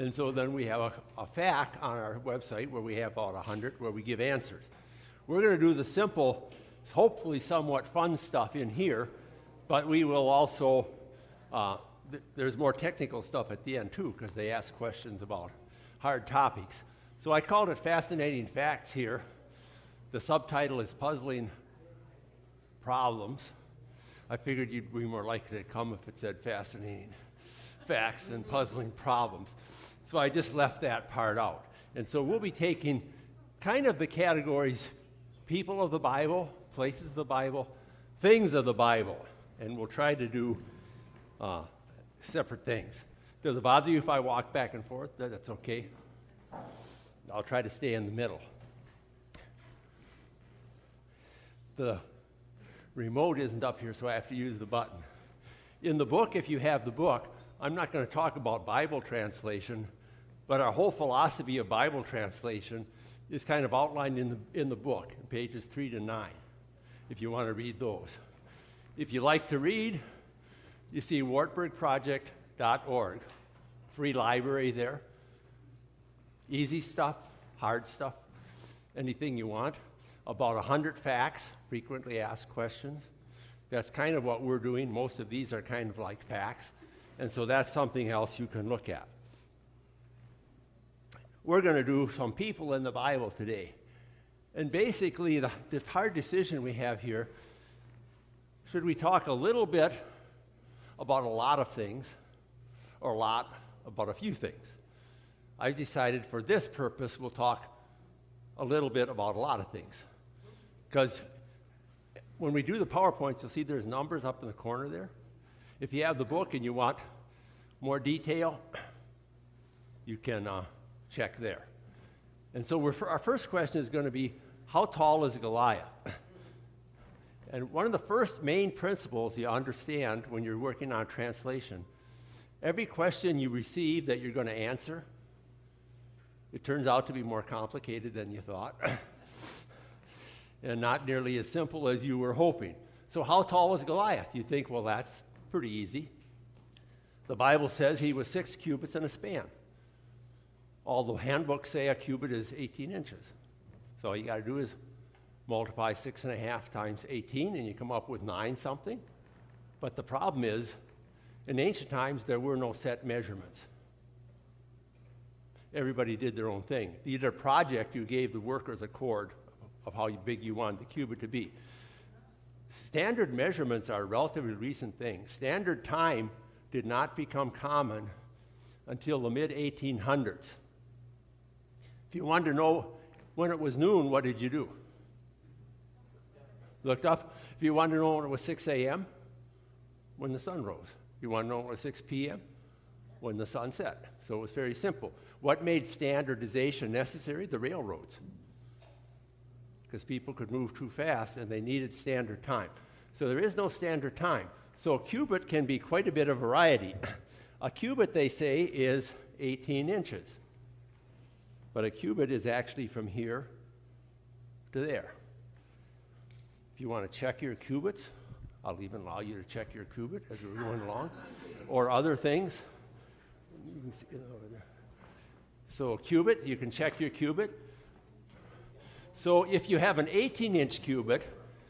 And so then we have a, a on our website where we have about 100 where we give answers. We're going to do the simple, hopefully somewhat fun stuff in here, but we will also, uh, th- there's more technical stuff at the end too, because they ask questions about hard topics. So I called it Fascinating Facts here. The subtitle is Puzzling Problems. I figured you'd be more likely to come if it said Fascinating Facts and Puzzling Problems. So I just left that part out. And so we'll be taking kind of the categories people of the Bible, places of the Bible, things of the Bible, and we'll try to do uh, separate things. Does it bother you if I walk back and forth? That's okay. I'll try to stay in the middle. The remote isn't up here, so I have to use the button. In the book, if you have the book, I'm not going to talk about Bible translation, but our whole philosophy of Bible translation is kind of outlined in the, in the book, pages 3 to 9, if you want to read those. If you like to read, you see wartburgproject.org, free library there. Easy stuff, hard stuff, anything you want. About 100 facts, frequently asked questions. That's kind of what we're doing. Most of these are kind of like facts. And so that's something else you can look at we're going to do some people in the Bible today. And basically, the, the hard decision we have here should we talk a little bit about a lot of things or a lot about a few things? I decided for this purpose we'll talk a little bit about a lot of things. Because when we do the PowerPoints, you'll see there's numbers up in the corner there. If you have the book and you want more detail, you can uh, check there. And so our first question is going to be how tall is Goliath? And one of the first main principles you understand when you're working on translation every question you receive that you're going to answer, it turns out to be more complicated than you thought and not nearly as simple as you were hoping. So, how tall was Goliath? You think, well, that's pretty easy. The Bible says he was six cubits and a span. All the handbooks say a cubit is 18 inches. So all you got to do is multiply six and a half times 18 and you come up with nine something. But the problem is, in ancient times, there were no set measurements. Everybody did their own thing. The either project, you gave the workers a cord of how big you wanted the cubit to be. Standard measurements are a relatively recent thing. Standard time did not become common until the mid 1800s. If you wanted to know when it was noon, what did you do? Looked up. If you wanted to know when it was 6 a.m., when the sun rose. You want to know when it was 6 p.m.? When the sun set. So it was very simple. What made standardization necessary? The railroads. Because people could move too fast and they needed standard time. So there is no standard time. So a cubit can be quite a bit of variety. a cubit, they say, is 18 inches. But a cubit is actually from here to there. If you want to check your cubits, I'll even allow you to check your cubit as we're going along, or other things. So a cubit, you can check your cubit. So if you have an 18 inch cubit,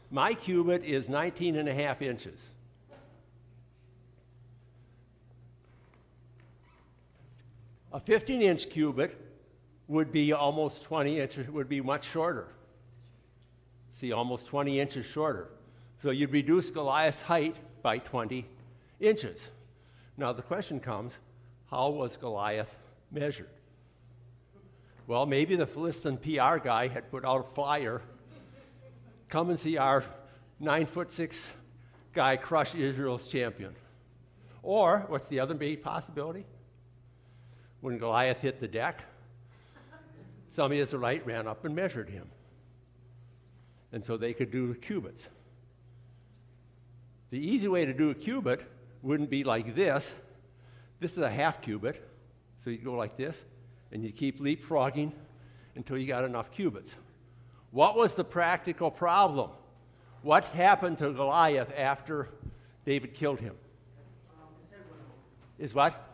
my cubit is 19 and a half inches. A 15 inch cubit would be almost 20 inches, would be much shorter. See, almost 20 inches shorter. So you'd reduce Goliath's height by 20 inches. Now the question comes how was Goliath measured? Well, maybe the Philistine PR guy had put out a flyer come and see our nine foot six guy crush Israel's champion. Or, what's the other big possibility? When Goliath hit the deck, some Israelite ran up and measured him. And so they could do the cubits. The easy way to do a cubit wouldn't be like this. This is a half cubit. So you go like this, and you keep leapfrogging until you got enough cubits. What was the practical problem? What happened to Goliath after David killed him? Is what?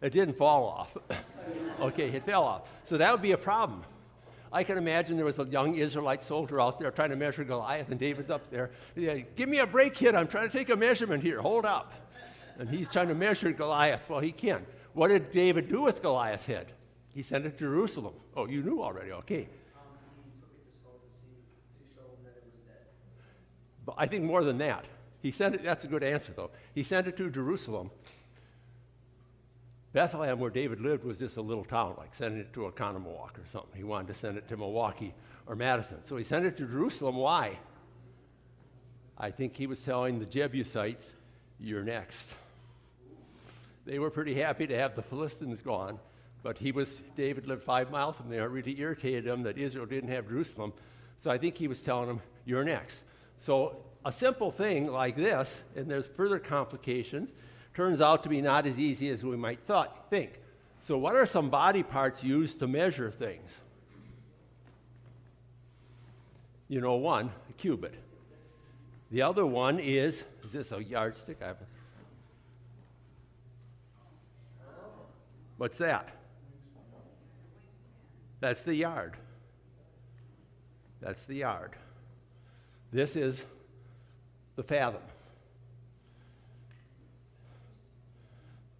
It didn't fall off. okay, it fell off. So that would be a problem. I can imagine there was a young Israelite soldier out there trying to measure Goliath, and David's up there. Yeah, Give me a break, kid. I'm trying to take a measurement here. Hold up. And he's trying to measure Goliath. Well, he can. What did David do with Goliath's head? He sent it to Jerusalem. Oh, you knew already. Okay. But I think more than that. He sent it, that's a good answer, though. He sent it to Jerusalem. Bethlehem, where David lived, was just a little town, like sending it to Oconomowoc or something. He wanted to send it to Milwaukee or Madison. So he sent it to Jerusalem. Why? I think he was telling the Jebusites, You're next. They were pretty happy to have the Philistines gone, but he was, David lived five miles from there. It really irritated him that Israel didn't have Jerusalem. So I think he was telling them, You're next. So a simple thing like this, and there's further complications, turns out to be not as easy as we might thought, think. So, what are some body parts used to measure things? You know, one, a cubit. The other one is, is this a yardstick? I have What's that? That's the yard. That's the yard. This is the fathom.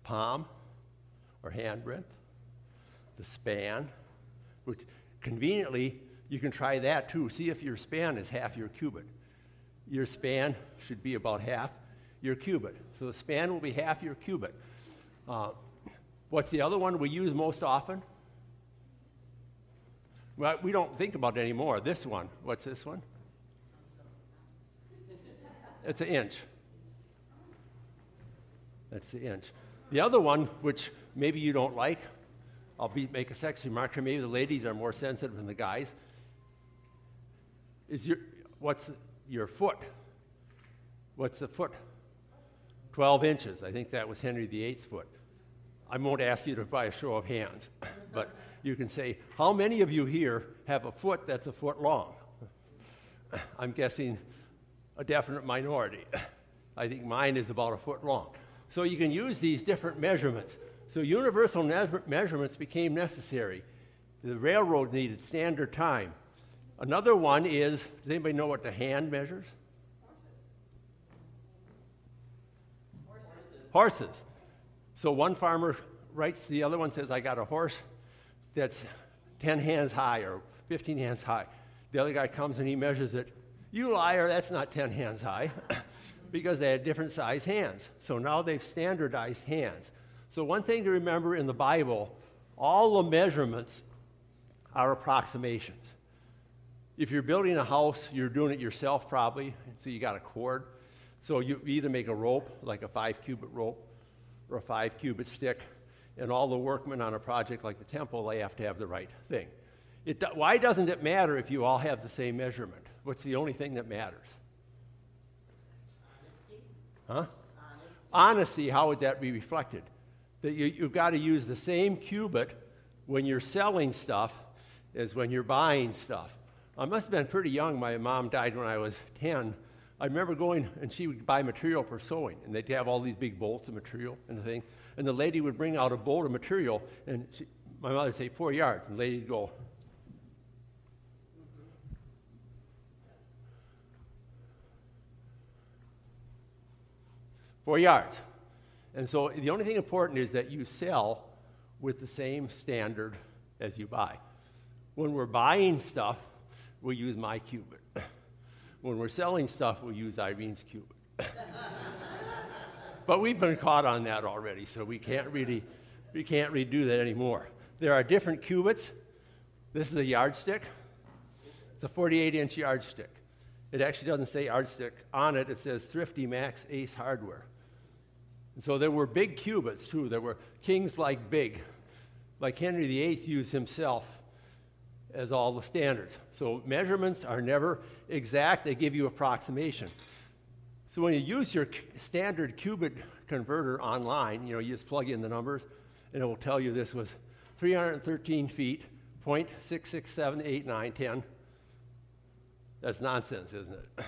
Palm or hand breadth, the span, which conveniently you can try that too. See if your span is half your cubit. Your span should be about half your cubit. So the span will be half your cubit. Uh, what's the other one we use most often? Well, we don't think about it anymore. This one. What's this one? It's an inch. That's the inch. The other one, which maybe you don't like, I'll be, make a sexy marker. Maybe the ladies are more sensitive than the guys. Is your what's your foot? What's the foot? 12 inches. I think that was Henry VIII's foot. I won't ask you to by a show of hands, but you can say, how many of you here have a foot that's a foot long? I'm guessing a definite minority. I think mine is about a foot long. So you can use these different measurements. So universal measurements became necessary. The railroad needed standard time. Another one is does anybody know what the hand measures? Horses. Horses. So one farmer writes to the other one, says, I got a horse that's 10 hands high or 15 hands high. The other guy comes and he measures it you liar, that's not 10 hands high, because they had different size hands. So now they've standardized hands. So, one thing to remember in the Bible all the measurements are approximations. If you're building a house, you're doing it yourself probably, so you got a cord. So, you either make a rope, like a five cubit rope, or a five cubit stick, and all the workmen on a project like the temple, they have to have the right thing. It, why doesn't it matter if you all have the same measurement? What's the only thing that matters? Huh? Honesty, how would that be reflected? That you, you've got to use the same cubit when you're selling stuff as when you're buying stuff. I must have been pretty young. My mom died when I was 10. I remember going and she would buy material for sewing, and they'd have all these big bolts of material and the thing. And the lady would bring out a bolt of material, and she, my mother would say, four yards. And the lady would go, four yards. And so the only thing important is that you sell with the same standard as you buy. When we're buying stuff, we use my cubit. When we're selling stuff, we use Irene's cubit. but we've been caught on that already, so we can't really we can't redo that anymore. There are different cubits. This is a yardstick. It's a 48 inch yardstick. It actually doesn't say yardstick on it, it says Thrifty Max Ace Hardware. And so there were big cubits too. There were kings like big, like Henry VIII used himself as all the standards. So measurements are never exact, they give you approximation. So when you use your standard cubit converter online, you know, you just plug in the numbers and it will tell you this was 313 feet, 0.6678910. That's nonsense, isn't it?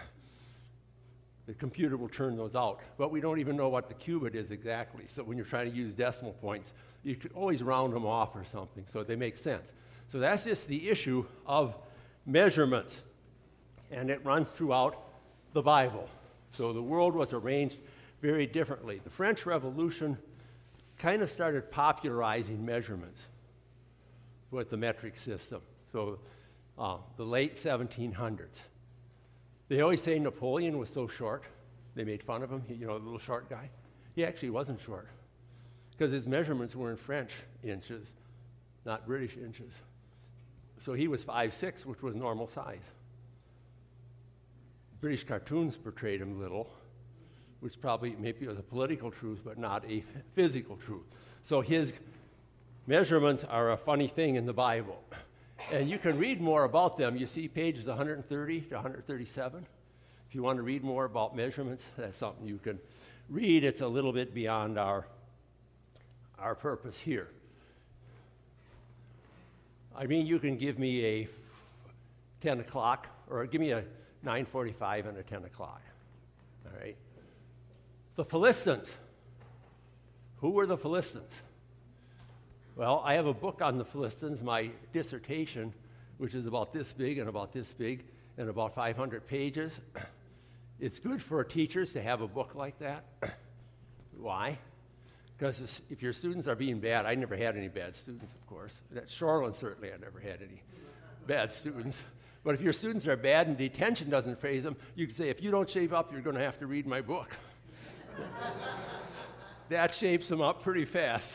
The computer will turn those out. But we don't even know what the cubit is exactly. So when you're trying to use decimal points, you could always round them off or something so they make sense. So that's just the issue of measurements. And it runs throughout the Bible. So the world was arranged very differently. The French Revolution kind of started popularizing measurements with the metric system. So uh, the late 1700s. They always say Napoleon was so short. They made fun of him, you know, the little short guy. He actually wasn't short because his measurements were in French inches, not British inches. So he was 5'6, which was normal size. British cartoons portrayed him little, which probably maybe was a political truth, but not a physical truth. So his measurements are a funny thing in the Bible. And you can read more about them. You see pages 130 to 137. If you want to read more about measurements, that's something you can read. It's a little bit beyond our, our purpose here. I mean, you can give me a 10 o'clock, or give me a 9.45 and a 10 o'clock. All right? The Philistines. Who were the Philistines? Well, I have a book on the Philistines, my dissertation, which is about this big and about this big and about 500 pages. It's good for teachers to have a book like that. Why? Because if your students are being bad, I never had any bad students, of course. At Shoreland, certainly, I never had any bad students. But if your students are bad and detention doesn't faze them, you can say, if you don't shave up, you're going to have to read my book. that shapes them up pretty fast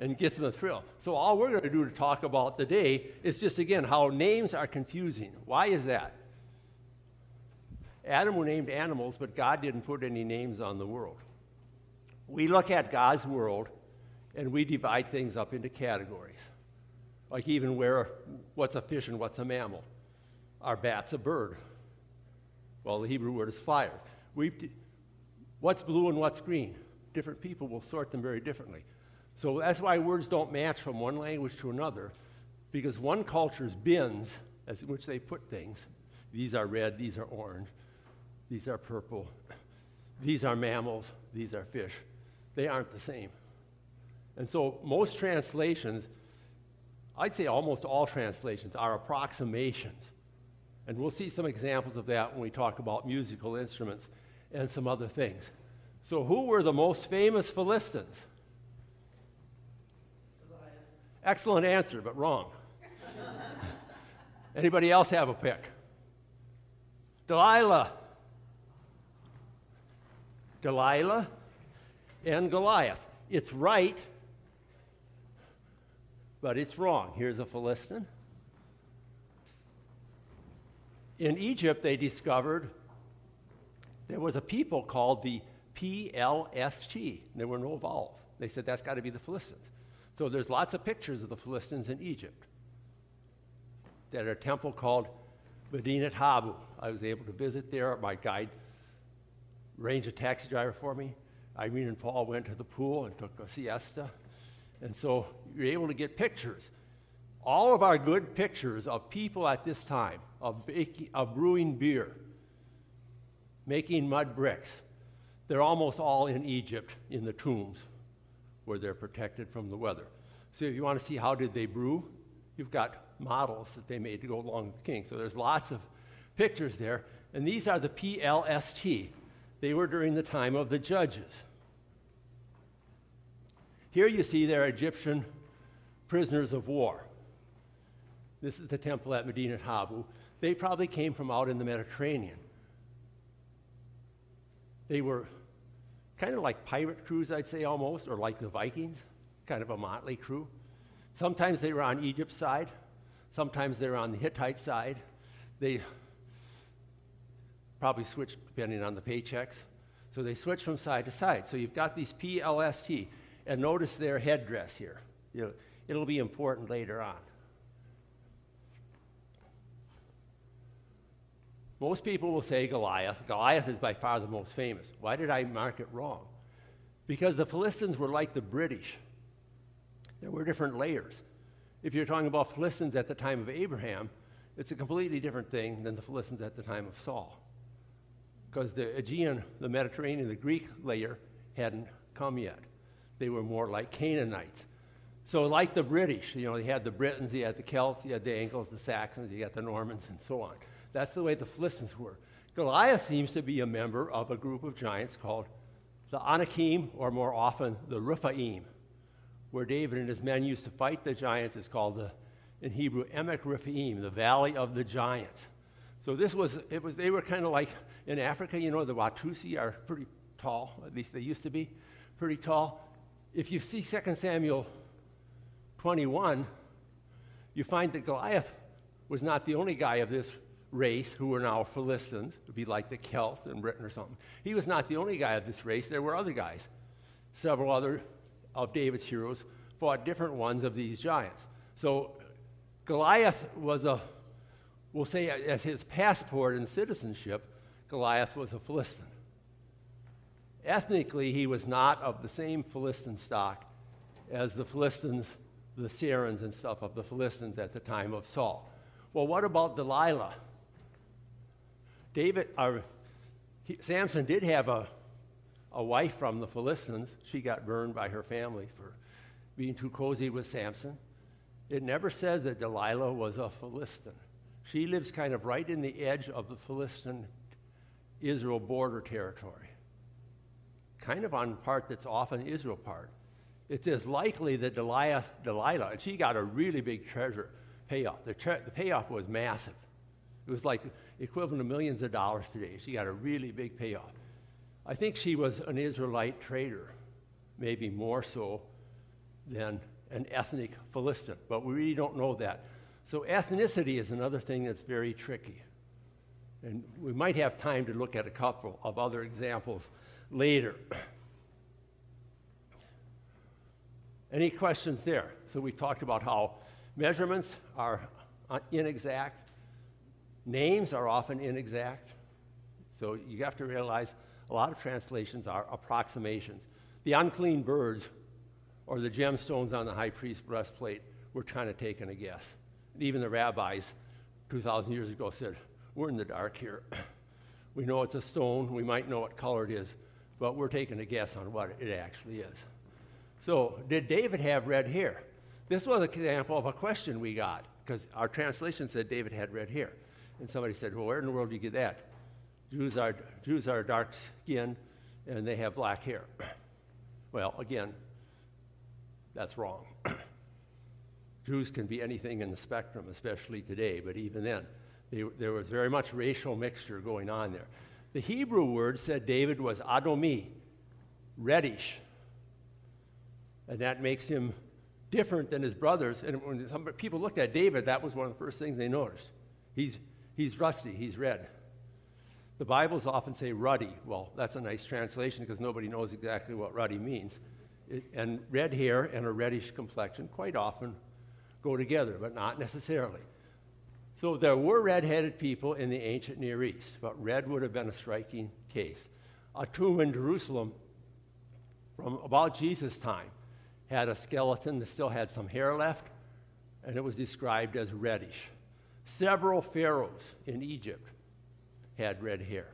and gets them a thrill. So, all we're going to do to talk about today is just again how names are confusing. Why is that? Adam were named animals, but God didn't put any names on the world. We look at God's world and we divide things up into categories. Like even where what's a fish and what's a mammal. Our bat's a bird. Well, the Hebrew word is fire. We, what's blue and what's green? Different people will sort them very differently. So that's why words don't match from one language to another, because one culture's bins, as in which they put things, these are red, these are orange, these are purple, these are mammals, these are fish. They aren't the same. And so most translations, I'd say almost all translations, are approximations. And we'll see some examples of that when we talk about musical instruments and some other things. So, who were the most famous Philistines? Excellent answer, but wrong. Anybody else have a pick? Delilah. Delilah and Goliath. It's right, but it's wrong. Here's a Philistine. In Egypt, they discovered there was a people called the PLST. There were no vowels. They said that's got to be the Philistines. So there's lots of pictures of the Philistines in Egypt. At a temple called Medinet Habu. I was able to visit there. My guide arranged a taxi driver for me. Irene and Paul went to the pool and took a siesta. And so you're able to get pictures. All of our good pictures of people at this time, of, baking, of brewing beer, making mud bricks, they're almost all in Egypt in the tombs where they're protected from the weather. So if you want to see how did they brew, you've got models that they made to go along with the king. So there's lots of pictures there. And these are the PLST. They were during the time of the judges. Here you see their Egyptian prisoners of war. This is the temple at Medinet Habu. They probably came from out in the Mediterranean. They were kind of like pirate crews, I'd say almost, or like the Vikings, kind of a motley crew. Sometimes they were on Egypt's side, sometimes they were on the Hittite side. They probably switched depending on the paychecks. So they switched from side to side. So you've got these PLST, and notice their headdress here. It'll be important later on. Most people will say Goliath. Goliath is by far the most famous. Why did I mark it wrong? Because the Philistines were like the British. There were different layers. If you're talking about Philistines at the time of Abraham, it's a completely different thing than the Philistines at the time of Saul. because the Aegean, the Mediterranean, the Greek layer hadn't come yet. They were more like Canaanites. So, like the British, you know, you had the Britons, you had the Celts, you had the Angles, the Saxons, you got the Normans, and so on. That's the way the Philistines were. Goliath seems to be a member of a group of giants called the Anakim, or more often the Rephaim, where David and his men used to fight the giants. It's called the, in Hebrew, Emek Rephaim, the Valley of the Giants. So this was, it was, they were kind of like in Africa, you know, the Watusi are pretty tall, at least they used to be pretty tall. If you see 2 Samuel 21, you find that Goliath was not the only guy of this race who were now Philistines, would be like the Celts in Britain or something. He was not the only guy of this race. There were other guys. Several other of David's heroes fought different ones of these giants. So Goliath was a, we'll say, as his passport and citizenship, Goliath was a Philistine. Ethnically, he was not of the same Philistine stock as the Philistines, the Syrians and stuff of the Philistines at the time of Saul. Well, what about Delilah? David, he, Samson did have a, a wife from the Philistines. She got burned by her family for being too cozy with Samson. It never says that Delilah was a Philistine. She lives kind of right in the edge of the Philistine Israel border territory, kind of on part that's often Israel part. It's as likely that Delilah, Delilah, and she got a really big treasure payoff. The, tre- the payoff was massive. It was like equivalent of millions of dollars today. She got a really big payoff. I think she was an Israelite trader, maybe more so than an ethnic Philistine, but we really don't know that. So, ethnicity is another thing that's very tricky. And we might have time to look at a couple of other examples later. Any questions there? So, we talked about how measurements are uh, inexact, Names are often inexact, so you have to realize a lot of translations are approximations. The unclean birds or the gemstones on the high priest's breastplate were kind of taking a guess. And Even the rabbis 2,000 years ago said, We're in the dark here. we know it's a stone, we might know what color it is, but we're taking a guess on what it actually is. So, did David have red hair? This was an example of a question we got because our translation said David had red hair. And somebody said, Well, where in the world do you get that? Jews are, Jews are dark skinned and they have black hair. well, again, that's wrong. Jews can be anything in the spectrum, especially today, but even then, they, there was very much racial mixture going on there. The Hebrew word said David was Adomi, reddish. And that makes him different than his brothers. And when some people looked at David, that was one of the first things they noticed. He's, He's rusty, he's red. The Bibles often say ruddy. Well, that's a nice translation because nobody knows exactly what ruddy means. It, and red hair and a reddish complexion quite often go together, but not necessarily. So there were red-headed people in the ancient Near East, but red would have been a striking case. A tomb in Jerusalem from about Jesus' time had a skeleton that still had some hair left, and it was described as reddish. Several pharaohs in Egypt had red hair.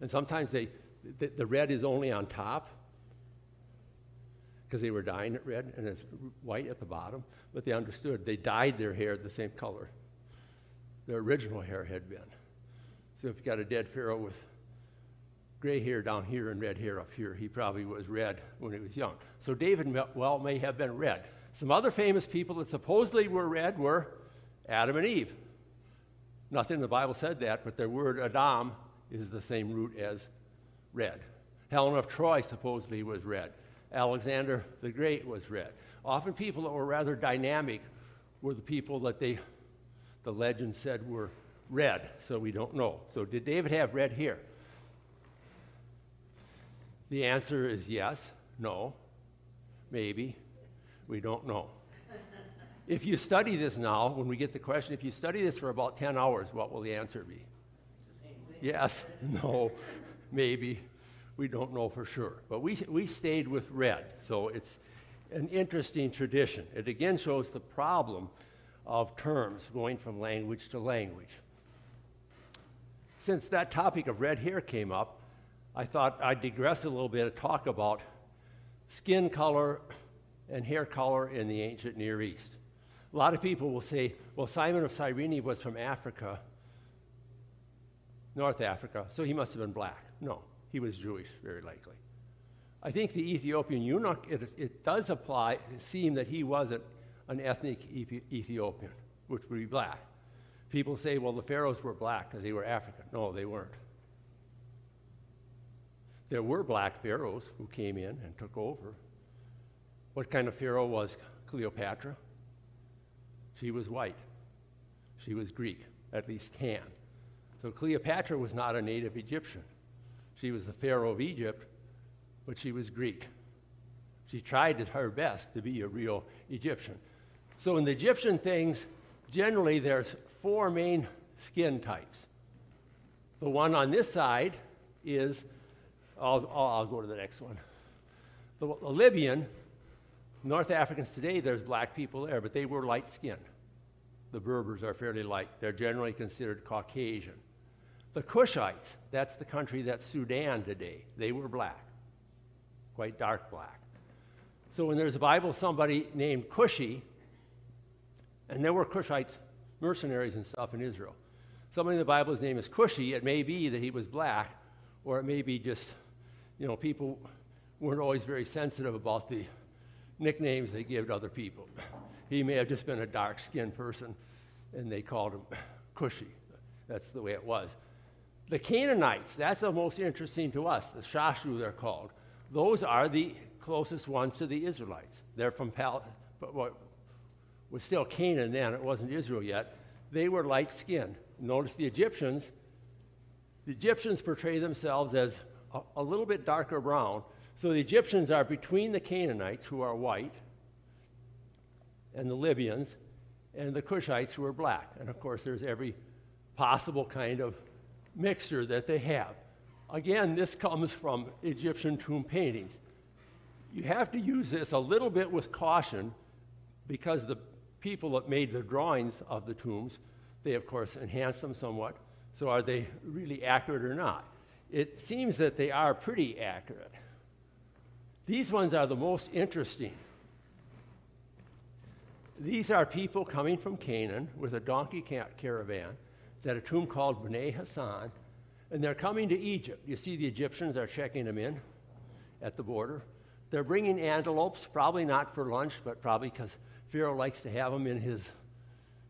And sometimes they, the, the red is only on top because they were dyeing it red and it's white at the bottom. But they understood they dyed their hair the same color their original hair had been. So if you got a dead pharaoh with gray hair down here and red hair up here, he probably was red when he was young. So David, well, may have been red. Some other famous people that supposedly were red were Adam and Eve. Nothing in the Bible said that, but their word Adam is the same root as red. Helen of Troy supposedly was red. Alexander the Great was red. Often people that were rather dynamic were the people that they, the legend said were red, so we don't know. So did David have red hair? The answer is yes, no, maybe, we don't know. If you study this now, when we get the question, if you study this for about 10 hours, what will the answer be? Yes, no, maybe. We don't know for sure. But we, we stayed with red, so it's an interesting tradition. It again shows the problem of terms going from language to language. since that topic of red hair came up, I thought I'd digress a little bit and talk about skin color and hair color in the ancient Near East. A lot of people will say, well, Simon of Cyrene was from Africa, North Africa, so he must have been black. No, he was Jewish, very likely. I think the Ethiopian eunuch, it, it does apply, it seem that he wasn't an ethnic Ethiopian, which would be black. People say, well, the pharaohs were black because they were African. No, they weren't. There were black pharaohs who came in and took over. What kind of pharaoh was Cleopatra? She was white. She was Greek, at least tan. So Cleopatra was not a native Egyptian. She was the pharaoh of Egypt, but she was Greek. She tried her best to be a real Egyptian. So in the Egyptian things, generally there's four main skin types. The one on this side is, I'll, I'll go to the next one. The, the Libyan, North Africans today, there's black people there, but they were light skinned. The Berbers are fairly light. They're generally considered Caucasian. The Cushites, that's the country that's Sudan today, they were black, quite dark black. So when there's a Bible, somebody named Cushi, and there were Cushites mercenaries and stuff in Israel. Somebody in the Bible's name is Cushi. It may be that he was black, or it may be just, you know, people weren't always very sensitive about the nicknames they give to other people. He may have just been a dark skinned person, and they called him Cushi. That's the way it was. The Canaanites, that's the most interesting to us, the Shashu they're called. Those are the closest ones to the Israelites. They're from Pal- what was still Canaan then, it wasn't Israel yet. They were light skinned. Notice the Egyptians, the Egyptians portray themselves as a, a little bit darker brown. So the Egyptians are between the Canaanites, who are white, and the Libyans, and the Cushites, who are black. And of course, there's every possible kind of mixture that they have. Again, this comes from Egyptian tomb paintings. You have to use this a little bit with caution because the people that made the drawings of the tombs, they of course enhanced them somewhat. So are they really accurate or not? It seems that they are pretty accurate. These ones are the most interesting. These are people coming from Canaan with a donkey caravan. It's at a tomb called Beni Hasan, and they're coming to Egypt. You see, the Egyptians are checking them in at the border. They're bringing antelopes, probably not for lunch, but probably because Pharaoh likes to have them in his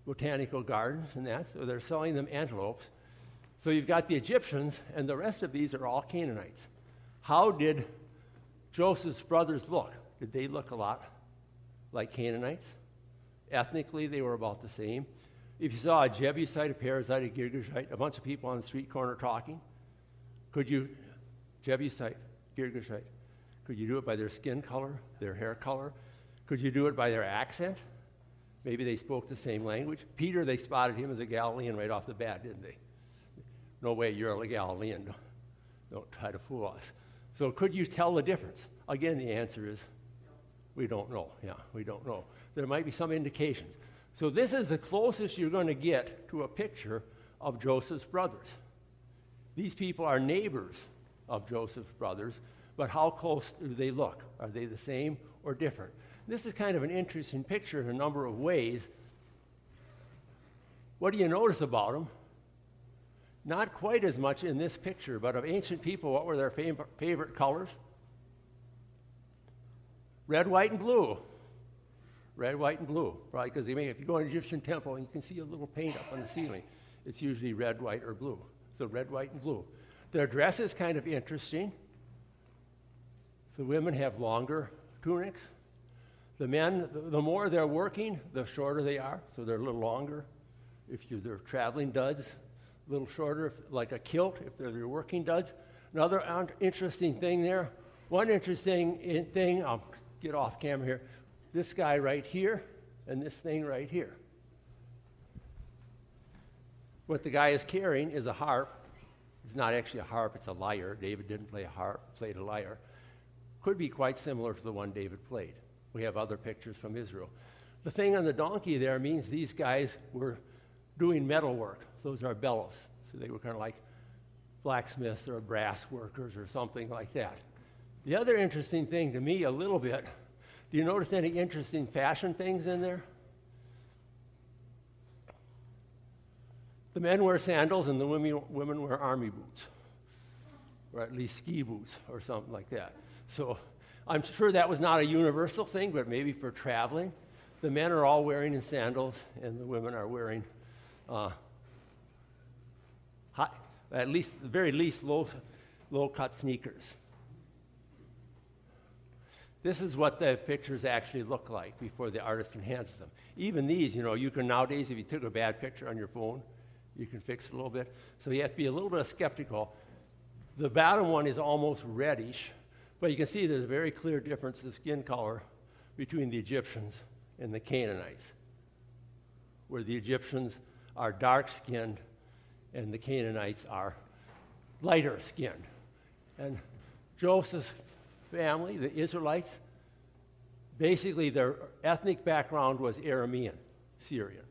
botanical gardens and that, so they're selling them antelopes. So you've got the Egyptians, and the rest of these are all Canaanites. How did Joseph's brothers look? Did they look a lot like Canaanites? Ethnically, they were about the same. If you saw a Jebusite, a Perizzite, a Girgashite, a bunch of people on the street corner talking, could you, Jebusite, Girgashite, could you do it by their skin color, their hair color? Could you do it by their accent? Maybe they spoke the same language. Peter, they spotted him as a Galilean right off the bat, didn't they? No way, you're a Galilean. Don't, don't try to fool us. So, could you tell the difference? Again, the answer is we don't know. Yeah, we don't know. There might be some indications. So, this is the closest you're going to get to a picture of Joseph's brothers. These people are neighbors of Joseph's brothers, but how close do they look? Are they the same or different? This is kind of an interesting picture in a number of ways. What do you notice about them? Not quite as much in this picture, but of ancient people, what were their fav- favorite colors? Red, white, and blue. Red, white, and blue. right? because if you go to an Egyptian temple and you can see a little paint up on the ceiling, it's usually red, white, or blue. So red, white, and blue. Their dress is kind of interesting. The women have longer tunics. The men, the more they're working, the shorter they are, so they're a little longer. If you, they're traveling duds, a little shorter, if, like a kilt, if they're your working duds. Another um, interesting thing there, one interesting eh, thing, I'll get off camera here, this guy right here and this thing right here. What the guy is carrying is a harp. It's not actually a harp, it's a lyre. David didn't play a harp, played a lyre. Could be quite similar to the one David played. We have other pictures from Israel. The thing on the donkey there means these guys were doing metal work. Those are bellows. So they were kind of like blacksmiths or brass workers or something like that. The other interesting thing to me, a little bit, do you notice any interesting fashion things in there? The men wear sandals and the women, women wear army boots, or at least ski boots or something like that. So I'm sure that was not a universal thing, but maybe for traveling. The men are all wearing sandals and the women are wearing, uh, high, at least, the very least, low, low cut sneakers. This is what the pictures actually look like before the artist enhances them. Even these, you know, you can nowadays, if you took a bad picture on your phone, you can fix it a little bit. So you have to be a little bit skeptical. The bottom one is almost reddish, but you can see there's a very clear difference in skin color between the Egyptians and the Canaanites, where the Egyptians are dark skinned and the Canaanites are lighter skinned. And Joseph's family, the Israelites, basically their ethnic background was Aramean, Syrian.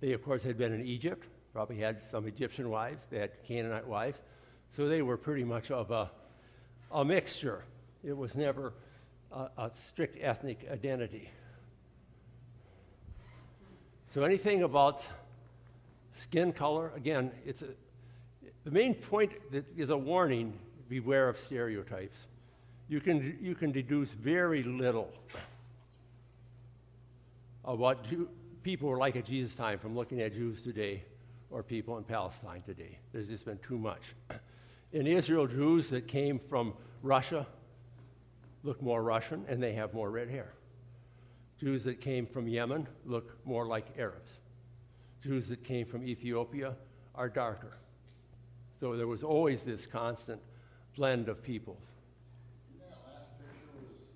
They, of course, had been in Egypt, probably had some Egyptian wives, they had Canaanite wives, so they were pretty much of a, a mixture. It was never a, a strict ethnic identity. So anything about skin color, again, it's a, the main point that is a warning beware of stereotypes. You can, you can deduce very little of what people were like at Jesus' time from looking at Jews today or people in Palestine today. There's just been too much. In Israel, Jews that came from Russia look more Russian and they have more red hair. Jews that came from Yemen look more like Arabs. Jews that came from Ethiopia are darker. So there was always this constant blend of peoples. That last picture was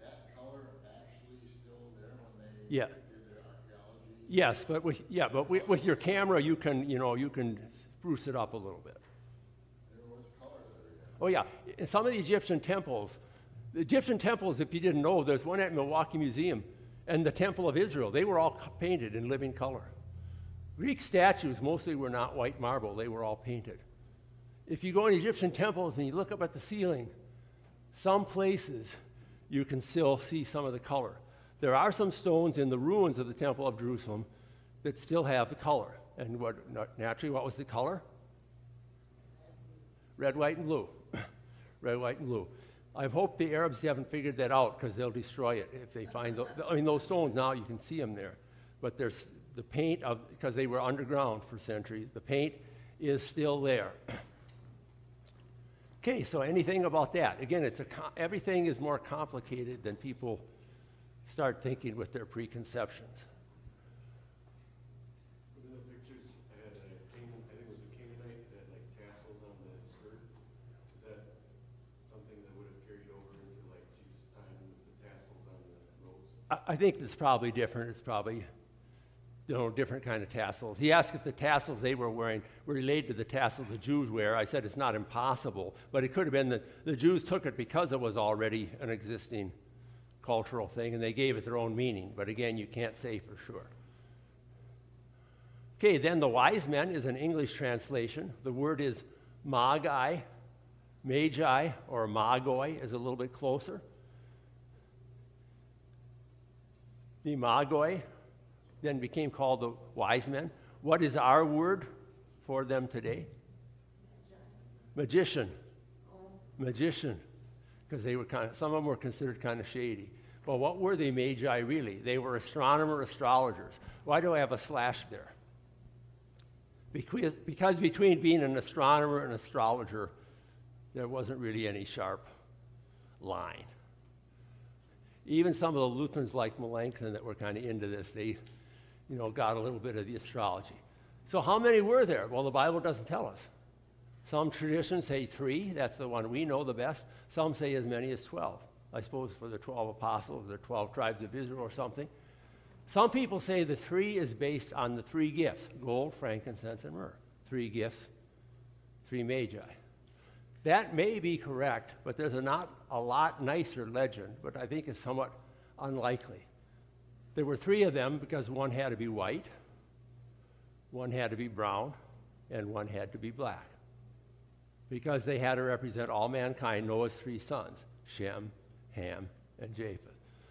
that color actually still there when they Yeah. Yes, but with, yeah, but with, with your camera, you can, you know, you can spruce it up a little bit. There was color there, yeah. Oh, yeah. In some of the Egyptian temples, the Egyptian temples, if you didn't know, there's one at Milwaukee Museum and the Temple of Israel. They were all painted in living color. Greek statues mostly were not white marble, they were all painted. If you go in Egyptian temples and you look up at the ceiling, some places you can still see some of the color. There are some stones in the ruins of the Temple of Jerusalem that still have the color. And what, naturally, what was the color? Red, white, and blue. Red, white, and blue. I hope the Arabs haven't figured that out because they'll destroy it if they find. those. I mean, those stones now you can see them there, but there's the paint of because they were underground for centuries. The paint is still there. okay, so anything about that? Again, it's a everything is more complicated than people start thinking with their preconceptions. The pictures, I had a Canaan, I think it was a Canaanite that had like tassels on the skirt. Is that something that would have carried over into like Jesus' time with the tassels on the robes? I, I think it's probably different. It's probably you know, different kind of tassels. He asked if the tassels they were wearing were related to the tassels the Jews wear. I said it's not impossible, but it could have been that the Jews took it because it was already an existing cultural thing, and they gave it their own meaning. But again, you can't say for sure. Okay, then the wise men is an English translation. The word is magi, magi, or magoi is a little bit closer. The magoi then became called the wise men. What is our word for them today? Magician. Magician because they were kind of, some of them were considered kind of shady. Well, what were they magi really? They were astronomer astrologers. Why do I have a slash there? Because, because between being an astronomer and astrologer, there wasn't really any sharp line. Even some of the Lutherans like Melanchthon that were kind of into this, they, you know, got a little bit of the astrology. So how many were there? Well, the Bible doesn't tell us. Some traditions say three, that's the one we know the best. Some say as many as 12. I suppose for the 12 apostles, the 12 tribes of Israel or something. Some people say the three is based on the three gifts gold, frankincense, and myrrh. Three gifts, three magi. That may be correct, but there's a, not, a lot nicer legend, but I think it's somewhat unlikely. There were three of them because one had to be white, one had to be brown, and one had to be black. Because they had to represent all mankind, Noah's three sons Shem, Ham, and Japheth.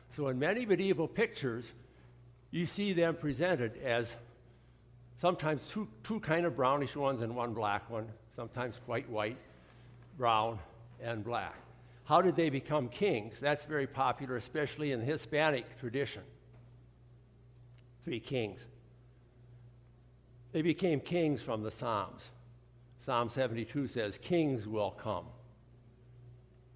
So in many medieval pictures, you see them presented as sometimes two, two kind of brownish ones and one black one, sometimes quite white, brown, and black. How did they become kings? That's very popular, especially in the Hispanic tradition. Three kings. They became kings from the Psalms. Psalm 72 says, Kings will come.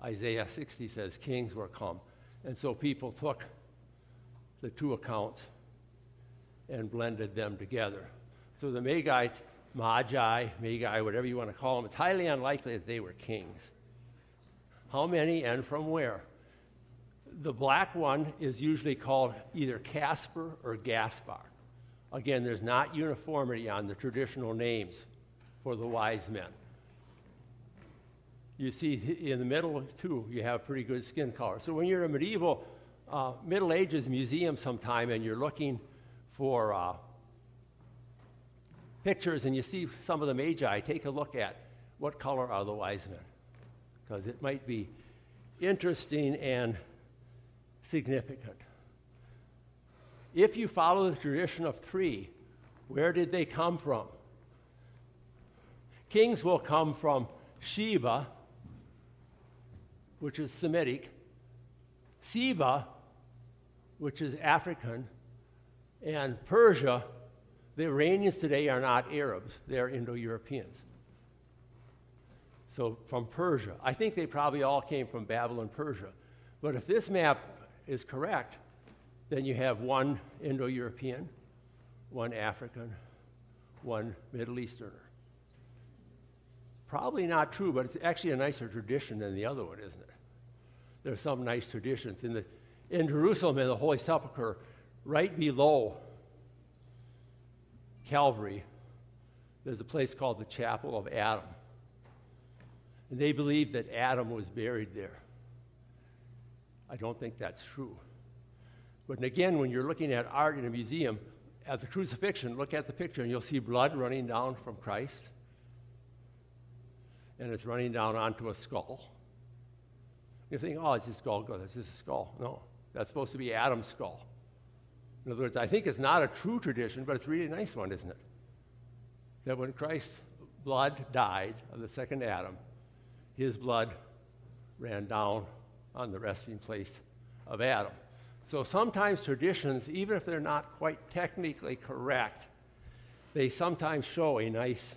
Isaiah 60 says, Kings will come. And so people took the two accounts and blended them together. So the Magi, Magi, Magi, whatever you want to call them, it's highly unlikely that they were kings. How many and from where? The black one is usually called either Casper or Gaspar. Again, there's not uniformity on the traditional names for the wise men. You see in the middle, too, you have pretty good skin color. So when you're a medieval, uh, Middle Ages museum sometime and you're looking for uh, pictures and you see some of the magi, take a look at what color are the wise men. Because it might be interesting and significant. If you follow the tradition of three, where did they come from? Kings will come from Sheba, which is Semitic, Seba, which is African, and Persia. The Iranians today are not Arabs, they are Indo Europeans. So from Persia. I think they probably all came from Babylon, Persia. But if this map is correct, then you have one Indo European, one African, one Middle Easterner. Probably not true, but it's actually a nicer tradition than the other one, isn't it? There's some nice traditions. In, the, in Jerusalem, in the Holy Sepulchre, right below Calvary, there's a place called the Chapel of Adam. And they believe that Adam was buried there. I don't think that's true. But again, when you're looking at art in a museum, as a crucifixion, look at the picture and you'll see blood running down from Christ. And it's running down onto a skull. You think, oh, it's skull. Go, that's a skull. No, that's supposed to be Adam's skull. In other words, I think it's not a true tradition, but it's really a nice one, isn't it? That when Christ's blood died of the second Adam, his blood ran down on the resting place of Adam. So sometimes traditions, even if they're not quite technically correct, they sometimes show a nice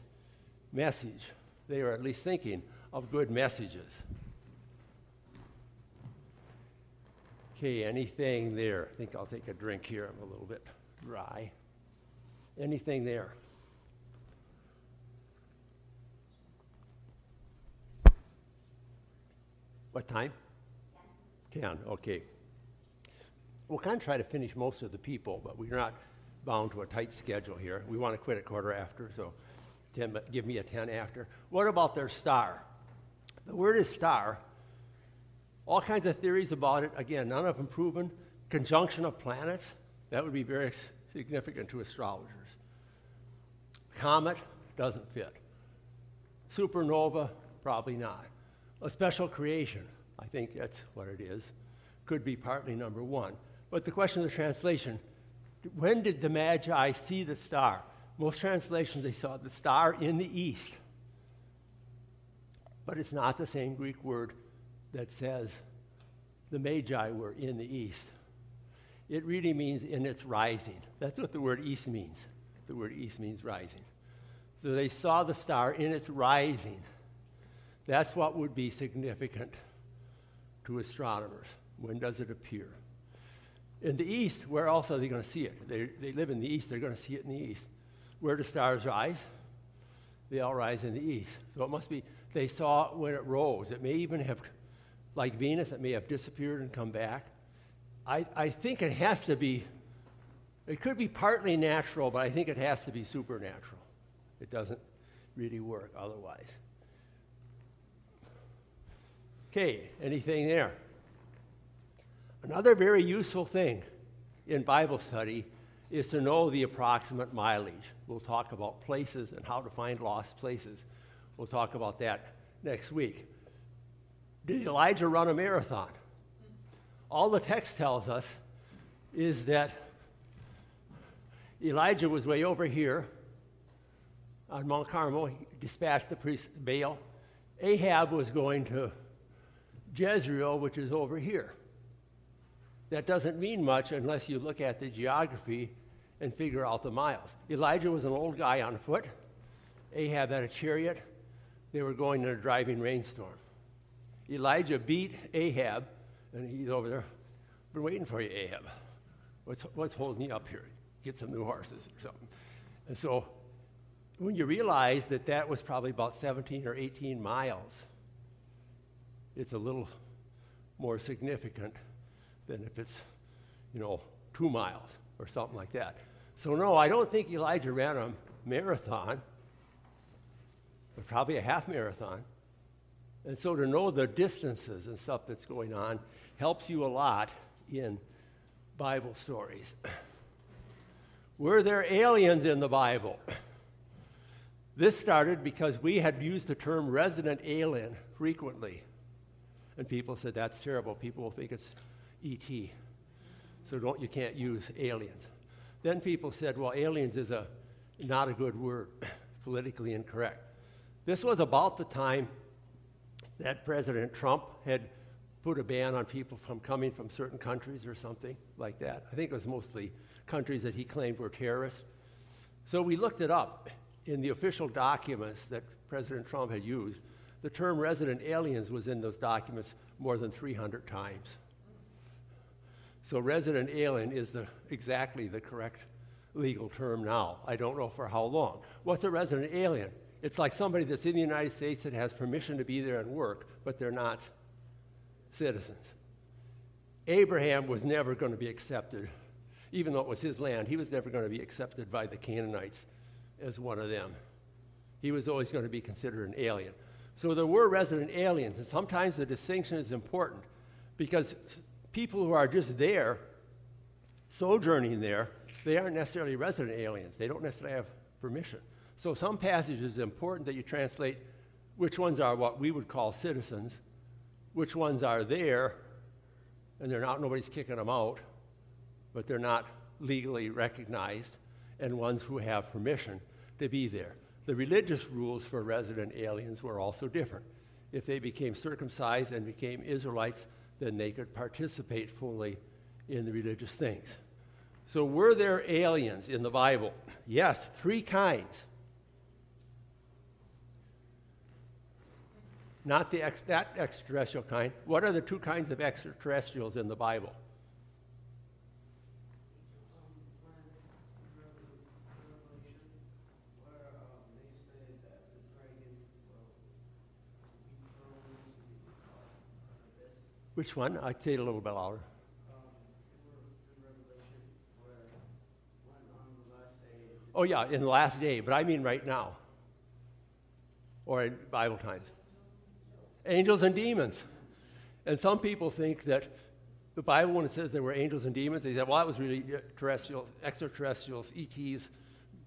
message. They are at least thinking of good messages. Okay, anything there? I think I'll take a drink here. I'm a little bit dry. Anything there? What time? Can, okay. We'll kind of try to finish most of the people, but we're not bound to a tight schedule here. We want to quit at quarter after, so 10, give me a 10 after. What about their star? The word is star. All kinds of theories about it. Again, none of them proven. Conjunction of planets, that would be very significant to astrologers. Comet doesn't fit. Supernova, probably not. A special creation, I think that's what it is, could be partly number one. But the question of the translation when did the Magi see the star? Most translations, they saw the star in the east. But it's not the same Greek word that says the Magi were in the east. It really means in its rising. That's what the word east means. The word east means rising. So they saw the star in its rising. That's what would be significant to astronomers. When does it appear? In the east, where else are they going to see it? They, they live in the east, they're going to see it in the east. Where do stars rise? They all rise in the east. So it must be, they saw it when it rose. It may even have, like Venus, it may have disappeared and come back. I, I think it has to be, it could be partly natural, but I think it has to be supernatural. It doesn't really work otherwise. Okay, anything there? Another very useful thing in Bible study is to know the approximate mileage. We'll talk about places and how to find lost places. We'll talk about that next week. Did Elijah run a marathon? All the text tells us is that Elijah was way over here on Mount Carmel. He dispatched the priest Baal. Ahab was going to Jezreel, which is over here. That doesn't mean much unless you look at the geography and figure out the miles. Elijah was an old guy on foot. Ahab had a chariot. They were going in a driving rainstorm. Elijah beat Ahab, and he's over there. Been waiting for you, Ahab. What's, what's holding you up here? Get some new horses or something. And so when you realize that that was probably about 17 or 18 miles, it's a little more significant than if it's, you know, two miles or something like that. So, no, I don't think Elijah ran a marathon, but probably a half marathon. And so to know the distances and stuff that's going on helps you a lot in Bible stories. Were there aliens in the Bible? This started because we had used the term resident alien frequently. And people said, that's terrible. People will think it's ET. So don't, you can't use aliens. Then people said, well, aliens is a, not a good word, politically incorrect. This was about the time that President Trump had put a ban on people from coming from certain countries or something like that. I think it was mostly countries that he claimed were terrorists. So we looked it up in the official documents that President Trump had used. The term resident aliens was in those documents more than 300 times. So resident alien is the, exactly the correct legal term now. I don't know for how long. What's a resident alien? It's like somebody that's in the United States that has permission to be there and work, but they're not citizens. Abraham was never going to be accepted, even though it was his land, he was never going to be accepted by the Canaanites as one of them. He was always going to be considered an alien. So there were resident aliens, and sometimes the distinction is important because people who are just there, sojourning there, they aren't necessarily resident aliens. They don't necessarily have permission. So some passages are important that you translate which ones are what we would call citizens, which ones are there, and they're not, nobody's kicking them out, but they're not legally recognized, and ones who have permission to be there. The religious rules for resident aliens were also different. If they became circumcised and became Israelites, then they could participate fully in the religious things. So, were there aliens in the Bible? Yes, three kinds. Not the ex- that extraterrestrial kind. What are the two kinds of extraterrestrials in the Bible? Which one? I'd say it a little bit louder. Um, oh, yeah, in the last day, but I mean right now. Or in Bible times. Angels and demons. And some people think that the Bible, when it says there were angels and demons, they said, well, that was really terrestrials, extraterrestrials, ETs,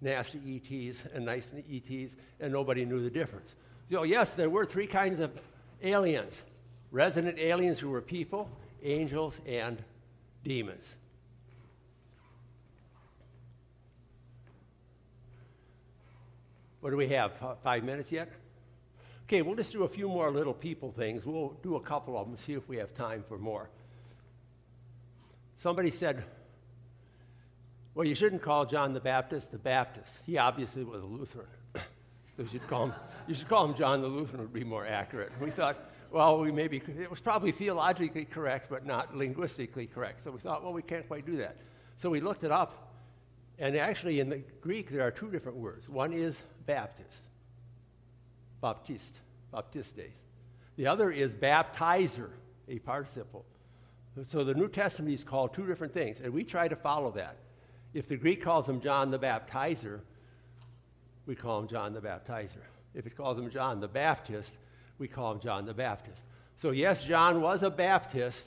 nasty ETs, and nice ETs, and nobody knew the difference. So, yes, there were three kinds of aliens resident aliens who were people, angels, and demons. What do we have? Five minutes yet? Okay, we'll just do a few more little people things. We'll do a couple of them, see if we have time for more. Somebody said, well, you shouldn't call John the Baptist the Baptist. He obviously was a Lutheran. you, should call him, you should call him John the Lutheran, would be more accurate. We thought, well, we maybe, it was probably theologically correct, but not linguistically correct. So we thought, well, we can't quite do that. So we looked it up, and actually in the Greek, there are two different words. One is Baptist, Baptist, Baptistes. The other is baptizer, a participle. So the New Testament is called two different things, and we try to follow that. If the Greek calls him John the Baptizer, we call him John the Baptizer. If it calls him John the Baptist, we call him John the Baptist. So, yes, John was a Baptist,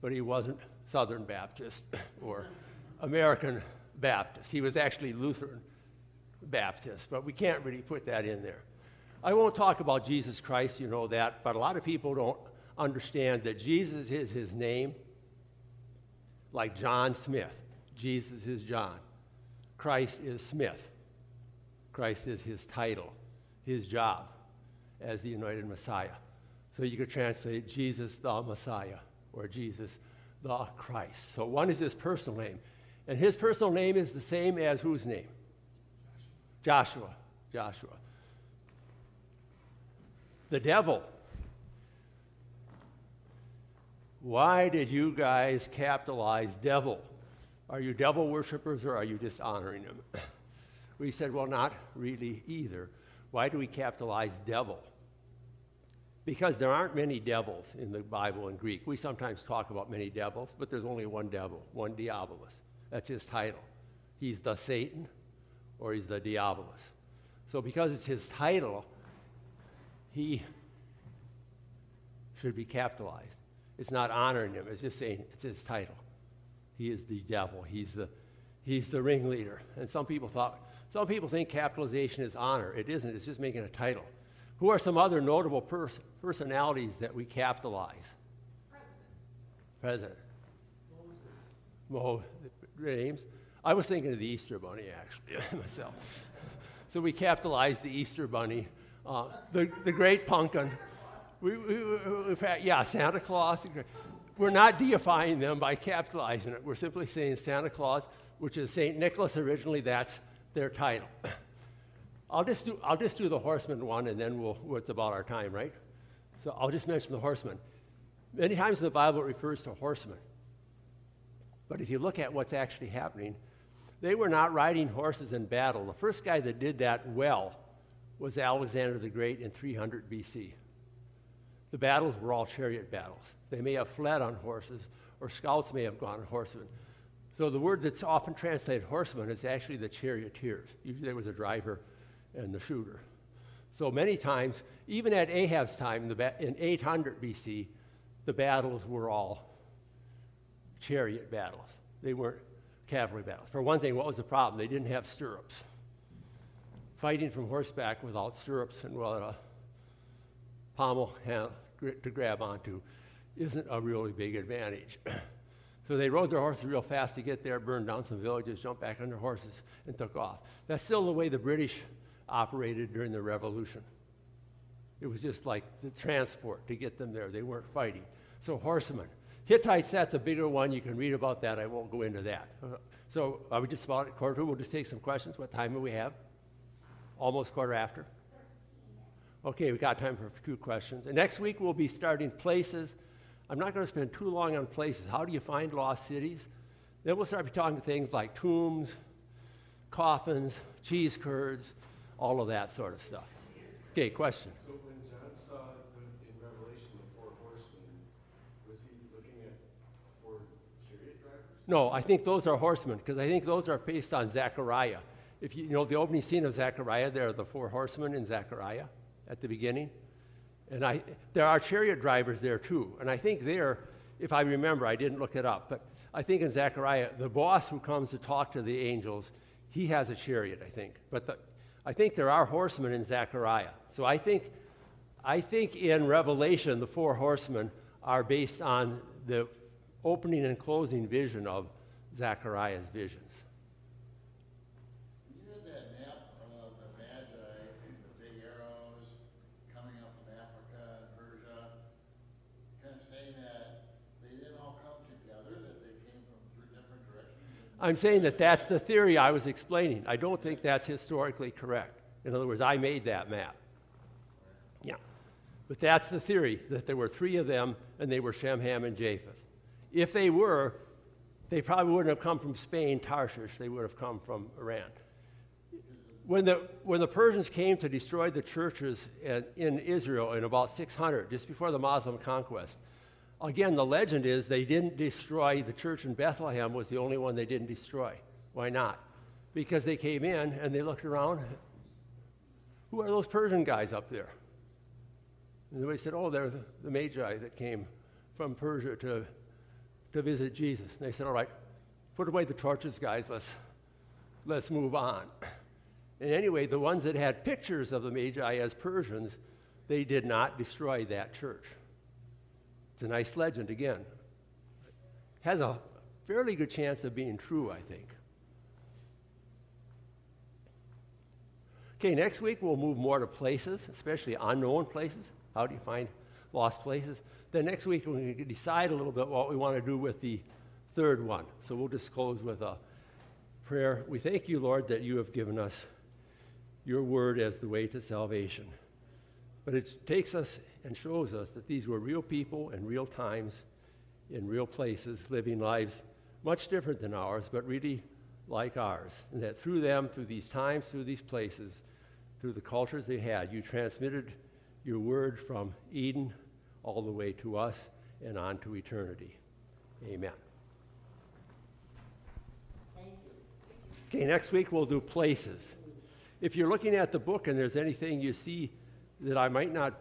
but he wasn't Southern Baptist or American Baptist. He was actually Lutheran Baptist, but we can't really put that in there. I won't talk about Jesus Christ, you know that, but a lot of people don't understand that Jesus is his name, like John Smith. Jesus is John. Christ is Smith. Christ is his title, his job as the anointed Messiah. So you could translate Jesus the Messiah or Jesus the Christ. So one is his personal name. And his personal name is the same as whose name? Joshua. Joshua. The devil. Why did you guys capitalize devil? Are you devil worshippers or are you dishonoring him? We said, well, not really either. Why do we capitalize devil? Because there aren't many devils in the Bible in Greek. We sometimes talk about many devils, but there's only one devil, one diabolus. That's his title. He's the Satan or he's the diabolus. So because it's his title, he should be capitalized. It's not honoring him, it's just saying it's his title. He is the devil. He's the, he's the ringleader. And some people thought, some people think capitalization is honor. It isn't, it's just making a title. Who are some other notable pers- personalities that we capitalize? President. Mo names. I was thinking of the Easter Bunny, actually, myself. so we capitalized the Easter Bunny, uh, the, the Great Pumpkin. We, we, we, yeah, Santa Claus. We're not deifying them by capitalizing it. We're simply saying Santa Claus, which is St. Nicholas originally, that's their title. I'll just do, I'll just do the horseman one and then we'll, it's about our time, right? So I'll just mention the horseman. Many times in the Bible it refers to horsemen. But if you look at what's actually happening, they were not riding horses in battle. The first guy that did that well was Alexander the Great in 300 BC. The battles were all chariot battles. They may have fled on horses, or scouts may have gone on horsemen. So the word that's often translated horseman is actually the charioteers. Usually there was a driver and the shooter. So many times, even at Ahab's time in 800 BC, the battles were all chariot battles. They weren't cavalry battles. For one thing, what was the problem? They didn't have stirrups. Fighting from horseback without stirrups and without a pommel to grab onto isn't a really big advantage. So they rode their horses real fast to get there, burned down some villages, jumped back on their horses, and took off. That's still the way the British operated during the Revolution. It was just like the transport to get them there. They weren't fighting. So horsemen. Hittites, that's a bigger one. You can read about that. I won't go into that. So are we just about at quarter two? We'll just take some questions. What time do we have? Almost quarter after. Okay, we got time for a few questions. And next week we'll be starting places I'm not going to spend too long on places. How do you find lost cities? Then we'll start talking to things like tombs, coffins, cheese curds, all of that sort of stuff. Okay, question. So when John saw in Revelation the four horsemen, was he looking at four chariot drivers? No, I think those are horsemen because I think those are based on Zechariah. If you, you know the opening scene of Zechariah, there are the four horsemen in Zechariah at the beginning. And I, there are chariot drivers there too. And I think there, if I remember, I didn't look it up, but I think in Zechariah, the boss who comes to talk to the angels, he has a chariot, I think. But the, I think there are horsemen in Zechariah. So I think, I think in Revelation, the four horsemen are based on the opening and closing vision of Zechariah's visions. I'm saying that that's the theory I was explaining. I don't think that's historically correct. In other words, I made that map. Yeah. But that's the theory that there were three of them and they were Shem, Ham, and Japheth. If they were, they probably wouldn't have come from Spain, Tarshish, they would have come from Iran. When the, when the Persians came to destroy the churches in, in Israel in about 600, just before the Muslim conquest, Again, the legend is they didn't destroy the church in Bethlehem was the only one they didn't destroy. Why not? Because they came in and they looked around. Who are those Persian guys up there? And they said, Oh, they're the, Magi that came from Persia to, to visit Jesus. And they said, All right, put away the torches, guys. Let's, let's move on. And anyway, the ones that had pictures of the Magi as Persians, they did not destroy that church. It's a nice legend again. Has a fairly good chance of being true, I think. Okay, next week we'll move more to places, especially unknown places. How do you find lost places? Then next week we're going to decide a little bit what we want to do with the third one. So we'll just close with a prayer. We thank you, Lord, that you have given us your word as the way to salvation. But it takes us and shows us that these were real people in real times, in real places, living lives much different than ours, but really like ours. And that through them, through these times, through these places, through the cultures they had, you transmitted your word from Eden all the way to us and on to eternity. Amen. Okay, next week we'll do places. If you're looking at the book and there's anything you see that I might not